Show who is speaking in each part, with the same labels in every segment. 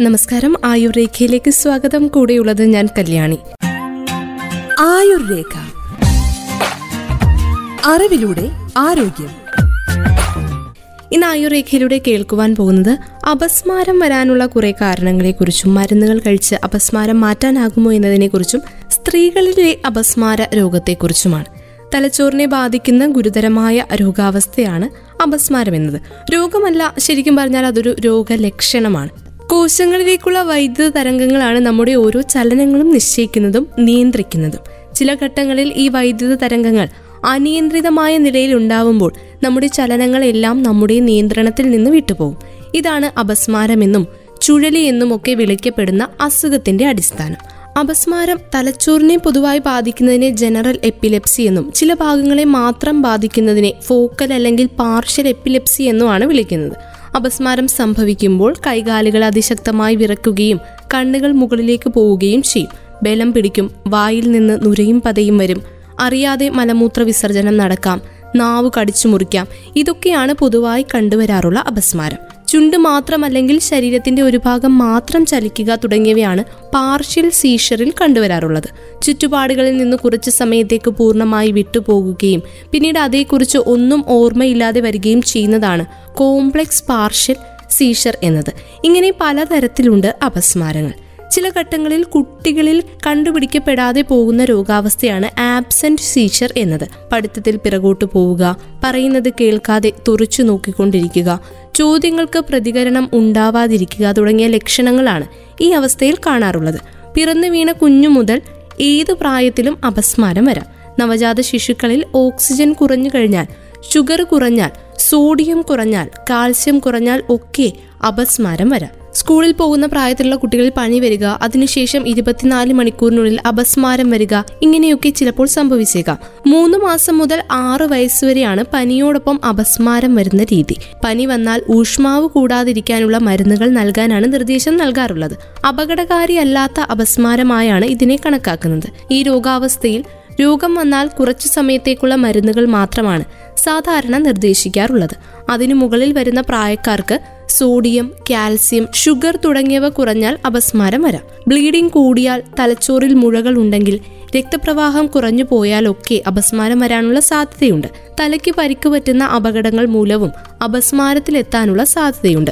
Speaker 1: നമസ്കാരം. ആയുർ രേഖയിലേക്ക് സ്വാഗതം. കൂടെയുള്ളത് ഞാൻ കല്യാണി.
Speaker 2: ആയുർരേഖ. അറിവിലൂടെ ആരോഗ്യം.
Speaker 1: ഇന്ന് ആയുർരേഖയിലൂടെ കേൾക്കുവാൻ പോകുന്നത് അപസ്മാരം വരാനുള്ള കുറെ കാരണങ്ങളെക്കുറിച്ചും മരുന്നുകൾ കഴിച്ച് അപസ്മാരം മാറ്റാനാകുമോ എന്നതിനെക്കുറിച്ചും സ്ത്രീകളിലെ അപസ്മാര രോഗത്തെക്കുറിച്ചുമാണ്. തലച്ചോറിനെ ബാധിക്കുന്ന ഗുരുതരമായ രോഗാവസ്ഥയാണ് അപസ്മാരം എന്നത് രോഗമല്ല ശരിക്കും പറഞ്ഞാൽ അതൊരു രോഗലക്ഷണമാണ്. കോശങ്ങളിലേക്കുള്ള വൈദ്യുത തരംഗങ്ങളാണ് നമ്മുടെ ഓരോ ചലനങ്ങളും നിശ്ചയിക്കുന്നതും നിയന്ത്രിക്കുന്നതും. ചില ഘട്ടങ്ങളിൽ ഈ വൈദ്യുത തരംഗങ്ങൾ അനിയന്ത്രിതമായ നിലയിൽ ഉണ്ടാവുമ്പോൾ നമ്മുടെ ചലനങ്ങളെല്ലാം നമ്മുടെ നിയന്ത്രണത്തിൽ നിന്ന് വിട്ടുപോകും. ഇതാണ് അപസ്മാരമെന്നും ചുഴലി എന്നും ഒക്കെ വിളിക്കപ്പെടുന്ന അസുഖത്തിന്റെ അടിസ്ഥാനം. അപസ്മാരം തലച്ചോറിനെ പൊതുവായി ബാധിക്കുന്നതിനെ ജനറൽ എപ്പിലെപ്സി എന്നും ചില ഭാഗങ്ങളെ മാത്രം ബാധിക്കുന്നതിനെ ഫോക്കൽ അല്ലെങ്കിൽ പാർഷ്യൽ എപ്പിലെപ്സി എന്നുമാണ് വിളിക്കുന്നത്. അപസ്മാരം സംഭവിക്കുമ്പോൾ കൈകാലുകൾ അതിശക്തമായി വിറക്കുകയും കണ്ണുകൾ മുകളിലേക്ക് പോവുകയും ചെയ്യും. ബലം പിടിക്കും വായിൽ നിന്ന് നുരയും പതയും വരും. അറിയാതെ മലമൂത്ര വിസർജനം നടക്കാം നാവ് കടിച്ചു മുറിക്കാം ഇതൊക്കെയാണ് പൊതുവായി കണ്ടുവരാറുള്ള അപസ്മാരം. ചുണ്ട് മാത്രമല്ലെങ്കിൽ ശരീരത്തിന്റെ ഒരു ഭാഗം മാത്രം ചലിക്കുക തുടങ്ങിയവയാണ് പാർഷ്യൽ സീഷറിൽ കണ്ടുവരാറുള്ളത്. ചുറ്റുപാടുകളിൽ നിന്ന് കുറച്ച് സമയത്തേക്ക് പൂർണമായി വിട്ടുപോകുകയും പിന്നീട് അതേക്കുറിച്ച് ഒന്നും ഓർമ്മയില്ലാതെ വരികയും ചെയ്യുന്നതാണ് കോംപ്ലക്സ് പാർഷ്യൽ സീഷർ എന്നത്. ഇങ്ങനെ പലതരത്തിലുണ്ട് അപസ്മാരങ്ങൾ. ചില ഘട്ടങ്ങളിൽ കുട്ടികളിൽ കണ്ടുപിടിക്കപ്പെടാതെ പോകുന്ന രോഗാവസ്ഥയാണ് ആബ്സെന്റ് സീച്ചർ എന്നത്. പഠിത്തത്തിൽ പിറകോട്ട് പോവുക പറയുന്നത് കേൾക്കാതെ തുറച്ചു നോക്കിക്കൊണ്ടിരിക്കുക ചോദ്യങ്ങൾക്ക് പ്രതികരണം ഉണ്ടാവാതിരിക്കുക തുടങ്ങിയ ലക്ഷണങ്ങളാണ് ഈ അവസ്ഥയിൽ കാണാറുള്ളത്. പിറന്നു വീണ കുഞ്ഞു മുതൽ ഏത് പ്രായത്തിലും അപസ്മാരം വരാം. നവജാത ശിശുക്കളിൽ ഓക്സിജൻ കുറഞ്ഞു കഴിഞ്ഞാൽ ഷുഗർ കുറഞ്ഞാൽ സോഡിയം കുറഞ്ഞാൽ കാൽസ്യം കുറഞ്ഞാൽ ഒക്കെ അപസ്മാരം വരാം. സ്കൂളിൽ പോകുന്ന പ്രായത്തിലുള്ള കുട്ടികളിൽ പനി വരിക അതിനുശേഷം ഇരുപത്തിനാല് മണിക്കൂറിനുള്ളിൽ അപസ്മാരം വരിക ഇങ്ങനെയൊക്കെ ചിലപ്പോൾ സംഭവിച്ചേക്കാം. മൂന്ന് മാസം മുതൽ ആറ് വയസ്സുവരെയാണ് പനിയോടൊപ്പം അപസ്മാരം വരുന്ന രീതി. പനി വന്നാൽ ഊഷ്മാവ് കൂടാതിരിക്കാനുള്ള മരുന്നുകൾ നൽകാനാണ് നിർദ്ദേശം നൽകാറുള്ളത്. അപകടകാരിയല്ലാത്ത അപസ്മാരമായാണ് ഇതിനെ കണക്കാക്കുന്നത്. ഈ രോഗാവസ്ഥയിൽ രോഗം വന്നാൽ കുറച്ചു സമയത്തേക്കുള്ള മരുന്നുകൾ മാത്രമാണ് സാധാരണ നിർദ്ദേശിക്കാറുള്ളത്. അതിനു മുകളിൽ വരുന്ന പ്രായക്കാർക്ക് സോഡിയം കാൽസ്യം ഷുഗർ തുടങ്ങിയവ കുറഞ്ഞാൽ അപസ്മാരം വരാം. ബ്ലീഡിംഗ് കൂടിയാൽ തലച്ചോറിൽ മുഴകൾ ഉണ്ടെങ്കിൽ രക്തപ്രവാഹം കുറഞ്ഞു പോയാലൊക്കെ അപസ്മാരം വരാനുള്ള സാധ്യതയുണ്ട്. തലയ്ക്ക് പരിക്ക് പറ്റുന്ന അപകടങ്ങൾ മൂലവും അപസ്മാരത്തിലെത്താനുള്ള സാധ്യതയുണ്ട്.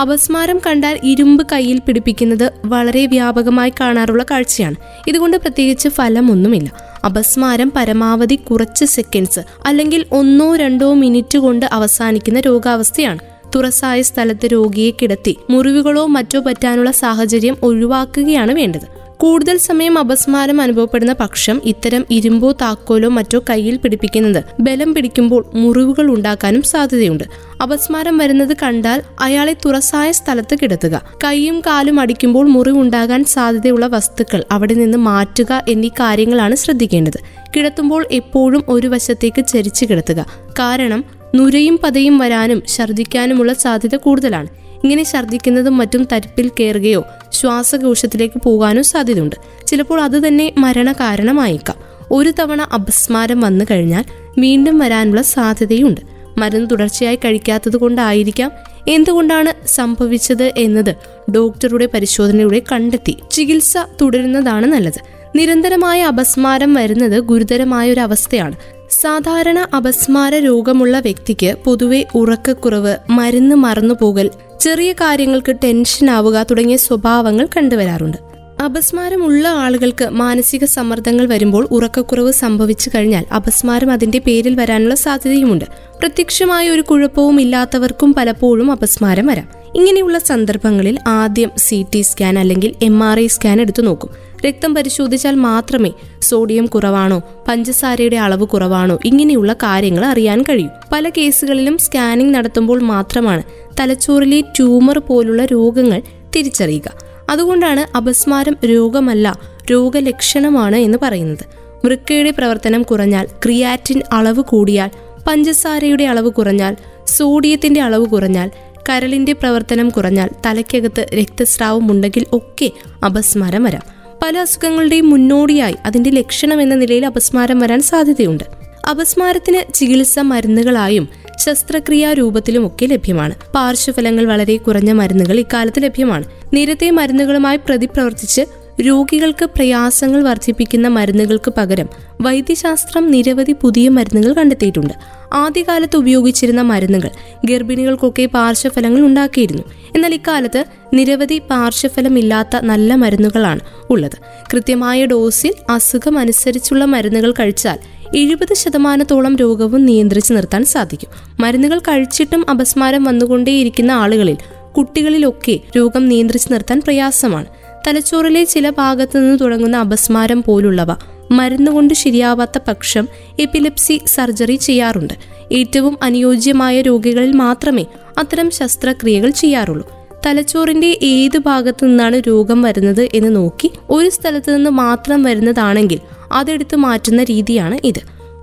Speaker 1: അപസ്മാരം കണ്ടാൽ ഇരുമ്പ് കയ്യിൽ പിടിപ്പിക്കുന്നത് വളരെ വ്യാപകമായി കാണാറുള്ള കാഴ്ചയാണ്. ഇതുകൊണ്ട് പ്രത്യേകിച്ച് ഫലമൊന്നുമില്ല. അപസ്മാരം പരമാവധി കുറച്ച് സെക്കൻഡ്സ് അല്ലെങ്കിൽ ഒന്നോ രണ്ടോ മിനിറ്റ് കൊണ്ട് അവസാനിക്കുന്ന രോഗാവസ്ഥയാണ്. തുറസായ സ്ഥലത്ത് രോഗിയെ കിടത്തി മുറിവുകളോ മറ്റോ പറ്റാനുള്ള സാഹചര്യം ഒഴിവാക്കുകയാണ് വേണ്ടത്. കൂടുതൽ സമയം അപസ്മാരം അനുഭവപ്പെടുന്ന പക്ഷം ഇത്തരം ഇരുമ്പോ താക്കോലോ മറ്റോ കയ്യിൽ പിടിപ്പിക്കുന്നത് ബലം പിടിക്കുമ്പോൾ മുറിവുകൾ ഉണ്ടാക്കാനും സാധ്യതയുണ്ട്. അപസ്മാരം വരുന്നത് കണ്ടാൽ അയാളെ തുറസായ സ്ഥലത്ത് കിടത്തുക. കൈയും കാലും അടിക്കുമ്പോൾ മുറിവുണ്ടാകാൻ സാധ്യതയുള്ള വസ്തുക്കൾ അവിടെ നിന്ന് മാറ്റുക എന്നീ കാര്യങ്ങളാണ് ശ്രദ്ധിക്കേണ്ടത്. കിടത്തുമ്പോൾ എപ്പോഴും ഒരു വശത്തേക്ക് ചരിച്ചു കിടത്തുക. കാരണം നുരയും പതയും വരാനും ഛർദ്ദിക്കാനുമുള്ള സാധ്യത കൂടുതലാണ്. ഇങ്ങനെ ഛർദ്ദിക്കുന്നതും മറ്റും തരിപ്പിൽ കയറുകയോ ശ്വാസകോശത്തിലേക്ക് പോകാനോ സാധ്യതയുണ്ട്. ചിലപ്പോൾ അത് തന്നെ മരണ കാരണമായേക്കാം. ഒരു തവണ അപസ്മാരം വന്നു കഴിഞ്ഞാൽ വീണ്ടും വരാനുള്ള സാധ്യതയുണ്ട്. മരുന്ന് തുടർച്ചയായി കഴിക്കാത്തത് കൊണ്ടായിരിക്കാം. എന്തുകൊണ്ടാണ് സംഭവിച്ചത് എന്നത് ഡോക്ടറുടെ പരിശോധനയുടെ കണ്ടെത്തി. ചികിത്സ തുടരുന്നതാണ് നല്ലത്. നിരന്തരമായ അപസ്മാരം വരുന്നത് ഗുരുതരമായ ഒരു അവസ്ഥയാണ് സാധാരണ അപസ്മാര രോഗമുള്ള വ്യക്തിക്ക് പൊതുവെ ഉറക്കക്കുറവ് മരുന്ന് മറന്നുപോകൽ ചെറിയ കാര്യങ്ങൾക്ക് ടെൻഷൻ ആവുക തുടങ്ങിയ സ്വഭാവങ്ങൾ കണ്ടുവരാറുണ്ട്. അപസ്മാരമുള്ള ആളുകൾക്ക് മാനസിക സമ്മർദ്ദങ്ങൾ വരുമ്പോൾ ഉറക്കക്കുറവ് സംഭവിച്ചു കഴിഞ്ഞാൽ അപസ്മാരം അതിന്റെ പേരിൽ വരാനുള്ള സാധ്യതയുമുണ്ട്. പ്രത്യക്ഷമായ ഒരു കുഴപ്പവും ഇല്ലാത്തവർക്കും പലപ്പോഴും അപസ്മാരം വരാം. ഇങ്ങനെയുള്ള സന്ദർഭങ്ങളിൽ ആദ്യം സി ടി സ്കാൻ അല്ലെങ്കിൽ എം ആർ ഐ സ്കാൻ എടുത്തു നോക്കും. രക്തം പരിശോധിച്ചാൽ മാത്രമേ സോഡിയം കുറവാണോ പഞ്ചസാരയുടെ അളവ് കുറവാണോ ഇങ്ങനെയുള്ള കാര്യങ്ങൾ അറിയാൻ കഴിയും. പല കേസുകളിലും സ്കാനിംഗ് നടത്തുമ്പോൾ മാത്രമാണ് തലച്ചോറിലെ ട്യൂമർ പോലുള്ള രോഗങ്ങൾ തിരിച്ചറിയുക. അതുകൊണ്ടാണ് അപസ്മാരം രോഗമല്ല രോഗലക്ഷണമാണ് എന്ന് പറയുന്നത്. വൃക്കയുടെ പ്രവർത്തനം കുറഞ്ഞാൽ ക്രിയാറ്റിൻ അളവ് കൂടിയാൽ പഞ്ചസാരയുടെ അളവ് കുറഞ്ഞാൽ സോഡിയത്തിന്റെ അളവ് കുറഞ്ഞാൽ കരളിന്റെ പ്രവർത്തനം കുറഞ്ഞാൽ തലയ്ക്കകത്ത് രക്തസ്രാവം ഉണ്ടെങ്കിൽ ഒക്കെ അപസ്മാരം വരാം. പല അസുഖങ്ങളുടെയും മുന്നോടിയായി അതിന്റെ ലക്ഷണം എന്ന നിലയിൽ അപസ്മാരം വരാൻ സാധ്യതയുണ്ട്. അപസ്മാരത്തിന് ചികിത്സ മരുന്നുകളായും ശസ്ത്രക്രിയാ രൂപത്തിലുമൊക്കെ ലഭ്യമാണ്. പാർശ്വഫലങ്ങൾ വളരെ കുറഞ്ഞ മരുന്നുകൾ ഇക്കാലത്ത് ലഭ്യമാണ്. നിരത്തെ മരുന്നുകളുമായി പ്രതിപ്രവർത്തിച്ച് രോഗികൾക്ക് പ്രയാസങ്ങൾ വർദ്ധിപ്പിക്കുന്ന മരുന്നുകൾക്ക് പകരം വൈദ്യശാസ്ത്രം നിരവധി പുതിയ മരുന്നുകൾ കണ്ടെത്തിയിട്ടുണ്ട്. ആദ്യകാലത്ത് ഉപയോഗിച്ചിരുന്ന മരുന്നുകൾ ഗർഭിണികൾക്കൊക്കെ പാർശ്വഫലങ്ങൾ ഉണ്ടാക്കിയിരുന്നു. എന്നാൽ ഇക്കാലത്ത് നിരവധി പാർശ്വഫലമില്ലാത്ത നല്ല മരുന്നുകളാണ് ഉള്ളത്. കൃത്യമായ ഡോസിൽ അസുഖം അനുസരിച്ചുള്ള മരുന്നുകൾ കഴിച്ചാൽ എഴുപത് ശതമാനത്തോളം രോഗവും നിയന്ത്രിച്ചു നിർത്താൻ സാധിക്കും. മരുന്നുകൾ കഴിച്ചിട്ടും അപസ്മാരം വന്നുകൊണ്ടേയിരിക്കുന്ന ആളുകളിൽ കുട്ടികളിലൊക്കെ രോഗം നിയന്ത്രിച്ചു നിർത്താൻ പ്രയാസമാണ്. തലച്ചോറിലെ ചില ഭാഗത്തു നിന്ന് തുടങ്ങുന്ന അപസ്മാരം പോലുള്ളവ മരുന്നുകൊണ്ട് ശരിയാവാത്ത പക്ഷം എപ്പിലെപ്സി സർജറി ചെയ്യാറുണ്ട്. ഏറ്റവും അനുയോജ്യമായ രോഗികളിൽ മാത്രമേ അത്തരം ശസ്ത്രക്രിയകൾ ചെയ്യാറുള്ളൂ. തലച്ചോറിന്റെ ഏത് ഭാഗത്തു നിന്നാണ് രോഗം വരുന്നത് എന്ന് നോക്കി ഒരു സ്ഥലത്ത് നിന്ന് മാത്രം വരുന്നതാണെങ്കിൽ അതെടുത്ത് മാറ്റുന്ന രീതിയാണ് ഇത്.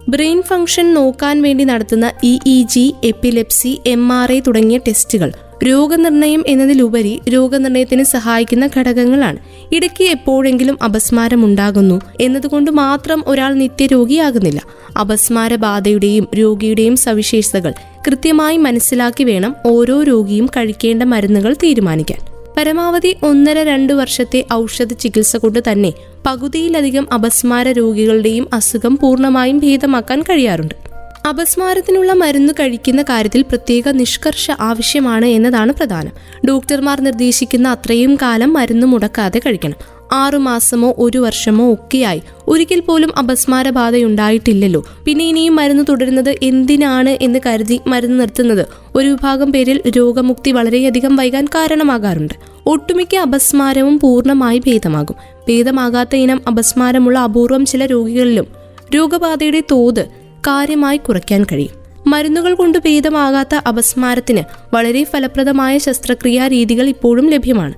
Speaker 1: ബ്രെയിൻ ഫംഗ്ഷൻ നോക്കാൻ വേണ്ടി നടത്തുന്ന E E G epilepsy M R I തുടങ്ങിയ ടെസ്റ്റുകൾ രോഗനിർണയം എന്നതിലുപരി രോഗനിർണയത്തിന് സഹായിക്കുന്ന ഘടകങ്ങളാണ്. ഇടയ്ക്ക് എപ്പോഴെങ്കിലും അപസ്മാരം ഉണ്ടാകുന്നു എന്നതുകൊണ്ട് മാത്രം ഒരാൾ നിത്യരോഗിയാകുന്നില്ല. അപസ്മാര ബാധയുടെയും രോഗിയുടെയും സവിശേഷതകൾ കൃത്യമായി മനസ്സിലാക്കി വേണം ഓരോ രോഗിയും കഴിക്കേണ്ട മരുന്നുകൾ തീരുമാനിക്കാൻ. പരമാവധി ഒന്നര രണ്ട് വർഷത്തെ ഔഷധ ചികിത്സ കൊണ്ട് തന്നെ പകുതിയിലധികം അപസ്മാര രോഗികളുടെയും അസുഖം പൂർണമായും ഭേദമാക്കാൻ കഴിയാറുണ്ട്. അപസ്മാരത്തിനുള്ള മരുന്ന് കഴിക്കുന്ന കാര്യത്തിൽ പ്രത്യേക നിഷ്കർഷ ആവശ്യമാണ് എന്നതാണ് പ്രധാനം. ഡോക്ടർമാർ നിർദ്ദേശിക്കുന്ന അത്രയും കാലം മരുന്ന് മുടക്കാതെ കഴിക്കണം. ആറുമാസമോ ഒരു വർഷമോ ഒക്കെയായി. ഒരിക്കൽ പോലും അപസ്മാര ബാധയുണ്ടായിട്ടില്ലല്ലോ പിന്നെ ഇനിയും മരുന്ന് തുടരുന്നത് എന്തിനാണ് എന്ന് കരുതി മരുന്ന് നിർത്തുന്നത് ഒരു വിഭാഗം പേരിൽ രോഗമുക്തി വളരെയധികം വൈകാൻ കാരണമാകാറുണ്ട്. ഒട്ടുമിക്ക അപസ്മാരവും പൂർണമായി ഭേദമാകും. ഭേദമാകാത്ത ഇനം അപസ്മാരമുള്ള അപൂർവം ചില രോഗികളിലും രോഗബാധയുടെ തോത് കാര്യമായി കുറയ്ക്കാൻ കഴിയും. മരുന്നുകൾ കൊണ്ട് ഭേദമാകാത്ത അപസ്മാരത്തിന് വളരെ ഫലപ്രദമായ ശസ്ത്രക്രിയാ രീതികൾ ഇപ്പോഴും ലഭ്യമാണ്.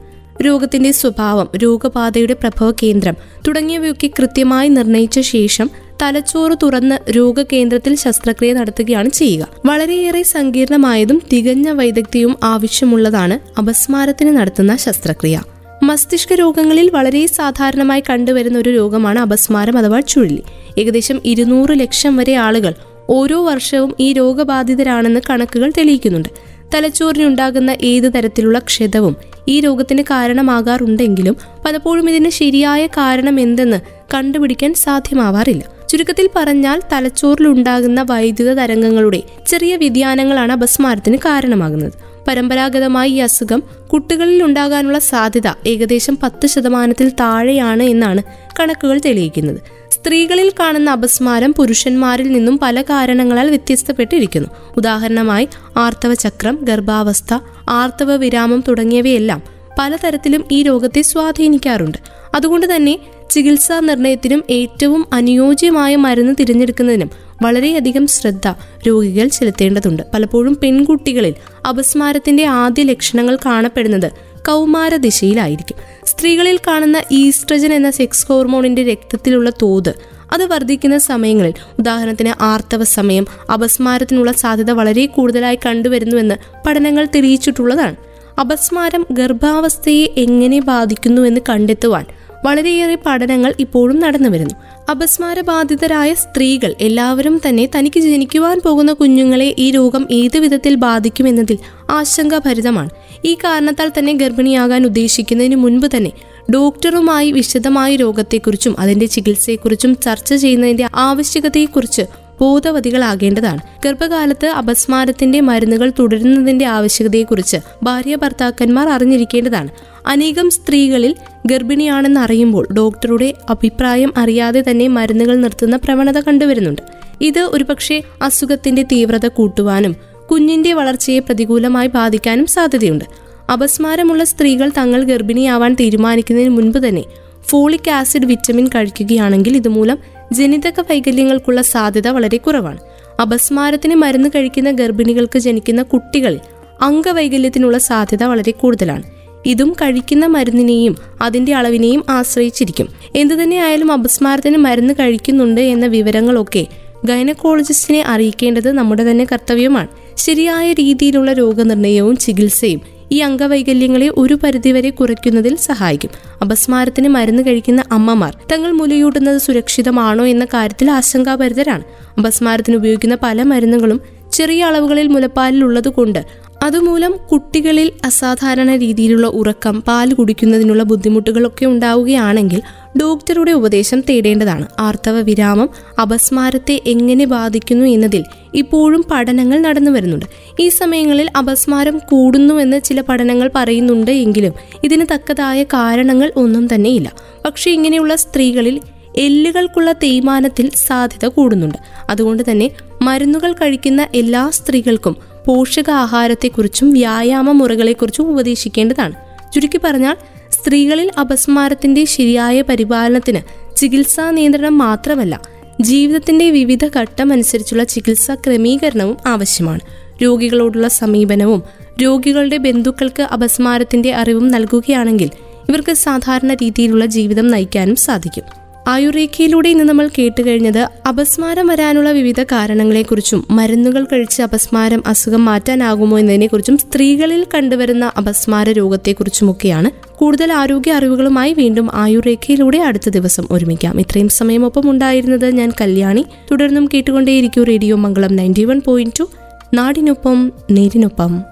Speaker 1: രോഗത്തിന്റെ സ്വഭാവം രോഗബാധയുടെ പ്രഭവ കേന്ദ്രം തുടങ്ങിയവയൊക്കെ കൃത്യമായി നിർണയിച്ച ശേഷം തലച്ചോറ് തുറന്ന് രോഗകേന്ദ്രത്തിൽ ശസ്ത്രക്രിയ നടത്തുകയാണ് ചെയ്യുക. വളരെയേറെ സങ്കീർണമായതും തികഞ്ഞ വൈദഗ്ധ്യവും ആവശ്യമുള്ളതാണ് അപസ്മാരത്തിന് നടത്തുന്ന ശസ്ത്രക്രിയ. മസ്തിഷ്ക രോഗങ്ങളിൽ വളരെ സാധാരണമായി കണ്ടുവരുന്ന ഒരു രോഗമാണ് അപസ്മാരം അഥവാ ചുഴലി. ഏകദേശം ഇരുന്നൂറ് ലക്ഷം വരെ ആളുകൾ ഓരോ വർഷവും ഈ രോഗബാധിതരാണെന്ന് കണക്കുകൾ തെളിയിക്കുന്നുണ്ട്. തലച്ചോറിനുണ്ടാകുന്ന ഏത് തരത്തിലുള്ള ക്ഷതവും ഈ രോഗത്തിന് കാരണമാകാറുണ്ടെങ്കിലും പലപ്പോഴും ഇതിന് ശരിയായ കാരണം എന്തെന്ന് കണ്ടുപിടിക്കാൻ സാധ്യമാവാറില്ല. ചുരുക്കത്തിൽ പറഞ്ഞാൽ തലച്ചോറിലുണ്ടാകുന്ന വൈദ്യുത തരംഗങ്ങളുടെ ചെറിയ വ്യതിയാനങ്ങളാണ് അപസ്മാരത്തിന് കാരണമാകുന്നത്. പരമ്പരാഗതമായി ഈ അസുഖം കുട്ടികളിൽ ഉണ്ടാകാനുള്ള സാധ്യത ഏകദേശം പത്ത് ശതമാനത്തിൽ താഴെയാണ് എന്നാണ് കണക്കുകൾ തെളിയിക്കുന്നത്. സ്ത്രീകളിൽ കാണുന്ന അപസ്മാരം പുരുഷന്മാരിൽ നിന്നും പല കാരണങ്ങളാൽ വ്യത്യസ്തപ്പെട്ടിരിക്കുന്നു. ഉദാഹരണമായി ആർത്തവ ചക്രം ഗർഭാവസ്ഥ ആർത്തവ വിരാമം തുടങ്ങിയവയെല്ലാം പലതരത്തിലും ഈ രോഗത്തെ സ്വാധീനിക്കാറുണ്ട്. അതുകൊണ്ട് തന്നെ ചികിത്സാ നിർണയത്തിനും ഏറ്റവും അനുയോജ്യമായ മരുന്ന് തിരഞ്ഞെടുക്കുന്നതിനും വളരെയധികം ശ്രദ്ധ രോഗികൾ ചെലുത്തേണ്ടതുണ്ട്. പലപ്പോഴും പെൺകുട്ടികളിൽ അപസ്മാരത്തിന്റെ ആദ്യ ലക്ഷണങ്ങൾ കാണപ്പെടുന്നത് കൗമാര ദിശയിലായിരിക്കും സ്ത്രീകളിൽ കാണുന്ന ഈസ്ട്രജൻ എന്ന സെക്സ് ഹോർമോണിന്റെ രക്തത്തിലുള്ള തോത് അത് വർദ്ധിക്കുന്ന സമയങ്ങളിൽ ഉദാഹരണത്തിന് ആർത്തവ സമയം അപസ്മാരത്തിനുള്ള സാധ്യത വളരെ കൂടുതലായി കണ്ടുവരുന്നുവെന്ന് പഠനങ്ങൾ തെളിയിച്ചിട്ടുള്ളതാണ്. അപസ്മാരം ഗർഭാവസ്ഥയെ എങ്ങനെ ബാധിക്കുന്നുവെന്ന് കണ്ടെത്തുവാൻ വളരെയേറെ പഠനങ്ങൾ ഇപ്പോഴും നടന്നു വരുന്നു. അപസ്മാരബാധിതരായ സ്ത്രീകൾ എല്ലാവരും തന്നെ തനിക്ക് ജനിക്കുവാൻ പോകുന്ന കുഞ്ഞുങ്ങളെ ഈ രോഗം ഏത് വിധത്തിൽ ബാധിക്കുമെന്നതിൽ ആശങ്കാഭരിതമാണ്. ഈ കാരണത്താൽ തന്നെ ഗർഭിണിയാകാൻ ഉദ്ദേശിക്കുന്നതിന് മുൻപ് തന്നെ ഡോക്ടറുമായി വിശദമായ രോഗത്തെക്കുറിച്ചും അതിന്റെ ചികിത്സയെക്കുറിച്ചും ചർച്ച ചെയ്യുന്നതിന്റെ ആവശ്യകതയെക്കുറിച്ച് ബോധവതികളാകേണ്ടതാണ് ഗർഭകാലത്ത് അപസ്മാരത്തിന്റെ മരുന്നുകൾ തുടരുന്നതിന്റെ ആവശ്യകതയെക്കുറിച്ച് ഭാര്യ ഭർത്താക്കന്മാർ അറിഞ്ഞിരിക്കേണ്ടതാണ്. അനേകം സ്ത്രീകളിൽ ഗർഭിണിയാണെന്ന് അറിയുമ്പോൾ ഡോക്ടറുടെ അഭിപ്രായം അറിയാതെ തന്നെ മരുന്നുകൾ നിർത്തുന്ന പ്രവണത കണ്ടുവരുന്നുണ്ട്. ഇത് ഒരുപക്ഷെ അസുഖത്തിന്റെ തീവ്രത കൂട്ടുവാനും കുഞ്ഞിന്റെ വളർച്ചയെ പ്രതികൂലമായി ബാധിക്കാനും സാധ്യതയുണ്ട്. അപസ്മാരമുള്ള സ്ത്രീകൾ തങ്ങൾ ഗർഭിണിയാവാൻ തീരുമാനിക്കുന്നതിന് മുൻപ് തന്നെ ഫോളിക് ആസിഡ് വിറ്റമിൻ കഴിക്കുകയാണെങ്കിൽ ഇതുമൂലം ജനിതക വൈകല്യങ്ങൾക്കുള്ള സാധ്യത വളരെ കുറവാണ്. അപസ്മാരത്തിന് മരുന്ന് കഴിക്കുന്ന ഗർഭിണികൾക്ക് ജനിക്കുന്ന കുട്ടികളിൽ അംഗവൈകല്യത്തിനുള്ള സാധ്യത വളരെ കൂടുതലാണ്. ഇതും കഴിക്കുന്ന മരുന്നിനെയും അതിന്റെ അളവിനെയും ആശ്രയിച്ചിരിക്കും. എന്തുതന്നെയായാലും അപസ്മാരത്തിന് മരുന്ന് കഴിക്കുന്നുണ്ട് എന്ന വിവരങ്ങളൊക്കെ ഗൈനക്കോളജിസ്റ്റിനെ അറിയിക്കേണ്ടത് നമ്മുടെ തന്നെ കർത്തവ്യമാണ്. ശരിയായ രീതിയിലുള്ള രോഗനിർണയവും ചികിത്സയും ഈ അംഗവൈകല്യങ്ങളെ ഒരു പരിധിവരെ കുറയ്ക്കുന്നതിൽ സഹായിക്കും. അപസ്മാരത്തിന് മരുന്ന് കഴിക്കുന്ന അമ്മമാർ തങ്ങൾ മുലയൂട്ടുന്നത് സുരക്ഷിതമാണോ എന്ന കാര്യത്തിൽ ആശങ്കാഭരിതരാണ്. അപസ്മാരത്തിന് ഉപയോഗിക്കുന്ന പല മരുന്നുകളും ചെറിയ അളവുകളിൽ മുലപ്പാലിൽ ഉള്ളതുകൊണ്ട് അതുമൂലം കുട്ടികളിൽ അസാധാരണ രീതിയിലുള്ള ഉറക്കം പാൽ കുടിക്കുന്നതിനുള്ള ബുദ്ധിമുട്ടുകളൊക്കെ ഉണ്ടാവുകയാണെങ്കിൽ ഡോക്ടറുടെ ഉപദേശം തേടേണ്ടതാണ്. ആർത്തവ വിരാമം അപസ്മാരത്തെ എങ്ങനെ ബാധിക്കുന്നു എന്നതിൽ ഇപ്പോഴും പഠനങ്ങൾ നടന്നു വരുന്നുണ്ട്. ഈ സമയങ്ങളിൽ അപസ്മാരം കൂടുന്നുവെന്ന് ചില പഠനങ്ങൾ പറയുന്നുണ്ട് എങ്കിലും ഇതിന് തക്കതായ കാരണങ്ങൾ ഒന്നും തന്നെയില്ല. പക്ഷേ ഇങ്ങനെയുള്ള സ്ത്രീകളിൽ എല്ലുകൾക്കുള്ള തേയ്മാനത്തിൽ സാധ്യത കൂടുന്നുണ്ട്. അതുകൊണ്ട് തന്നെ മരുന്നുകൾ കഴിക്കുന്ന എല്ലാ സ്ത്രീകൾക്കും പോഷകാഹാരത്തെക്കുറിച്ചും വ്യായാമ മുറകളെക്കുറിച്ചും ഉപദേശിക്കേണ്ടതാണ്. ചുരുക്കി പറഞ്ഞാൽ സ്ത്രീകളിൽ അപസ്മാരത്തിന്റെ ശരിയായ പരിപാലനത്തിന് ചികിത്സാ നിയന്ത്രണം മാത്രമല്ല ജീവിതത്തിന്റെ വിവിധ ഘട്ടമനുസരിച്ചുള്ള ചികിത്സാ ക്രമീകരണവും ആവശ്യമാണ്. രോഗികളോടുള്ള സമീപനവും രോഗികളുടെ ബന്ധുക്കൾക്ക് അപസ്മാരത്തിന്റെ അറിവും നൽകുകയാണെങ്കിൽ ഇവർക്ക് സാധാരണ രീതിയിലുള്ള ജീവിതം നയിക്കാനും സാധിക്കും. ആയുർരേഖയിലൂടെ ഇന്ന് നമ്മൾ കേട്ടുകഴിഞ്ഞത് അപസ്മാരം വരാനുള്ള വിവിധ കാരണങ്ങളെക്കുറിച്ചും മരുന്നുകൾ കഴിച്ച് അപസ്മാരം അസുഖം മാറ്റാനാകുമോ എന്നതിനെക്കുറിച്ചും സ്ത്രീകളിൽ കണ്ടുവരുന്ന അപസ്മാര രോഗത്തെക്കുറിച്ചുമൊക്കെയാണ് കൂടുതൽ ആരോഗ്യ അറിവുകളുമായി വീണ്ടും ആയുർരേഖയിലൂടെ അടുത്ത ദിവസം ഒരുമിക്കാം. ഇത്രയും സമയമൊപ്പം ഉണ്ടായിരുന്നത് ഞാൻ കല്യാണി. തുടർന്നും കേട്ടുകൊണ്ടേയിരിക്കും radio Mangalam ninety one point two. നാടിനൊപ്പം നേരിനൊപ്പം.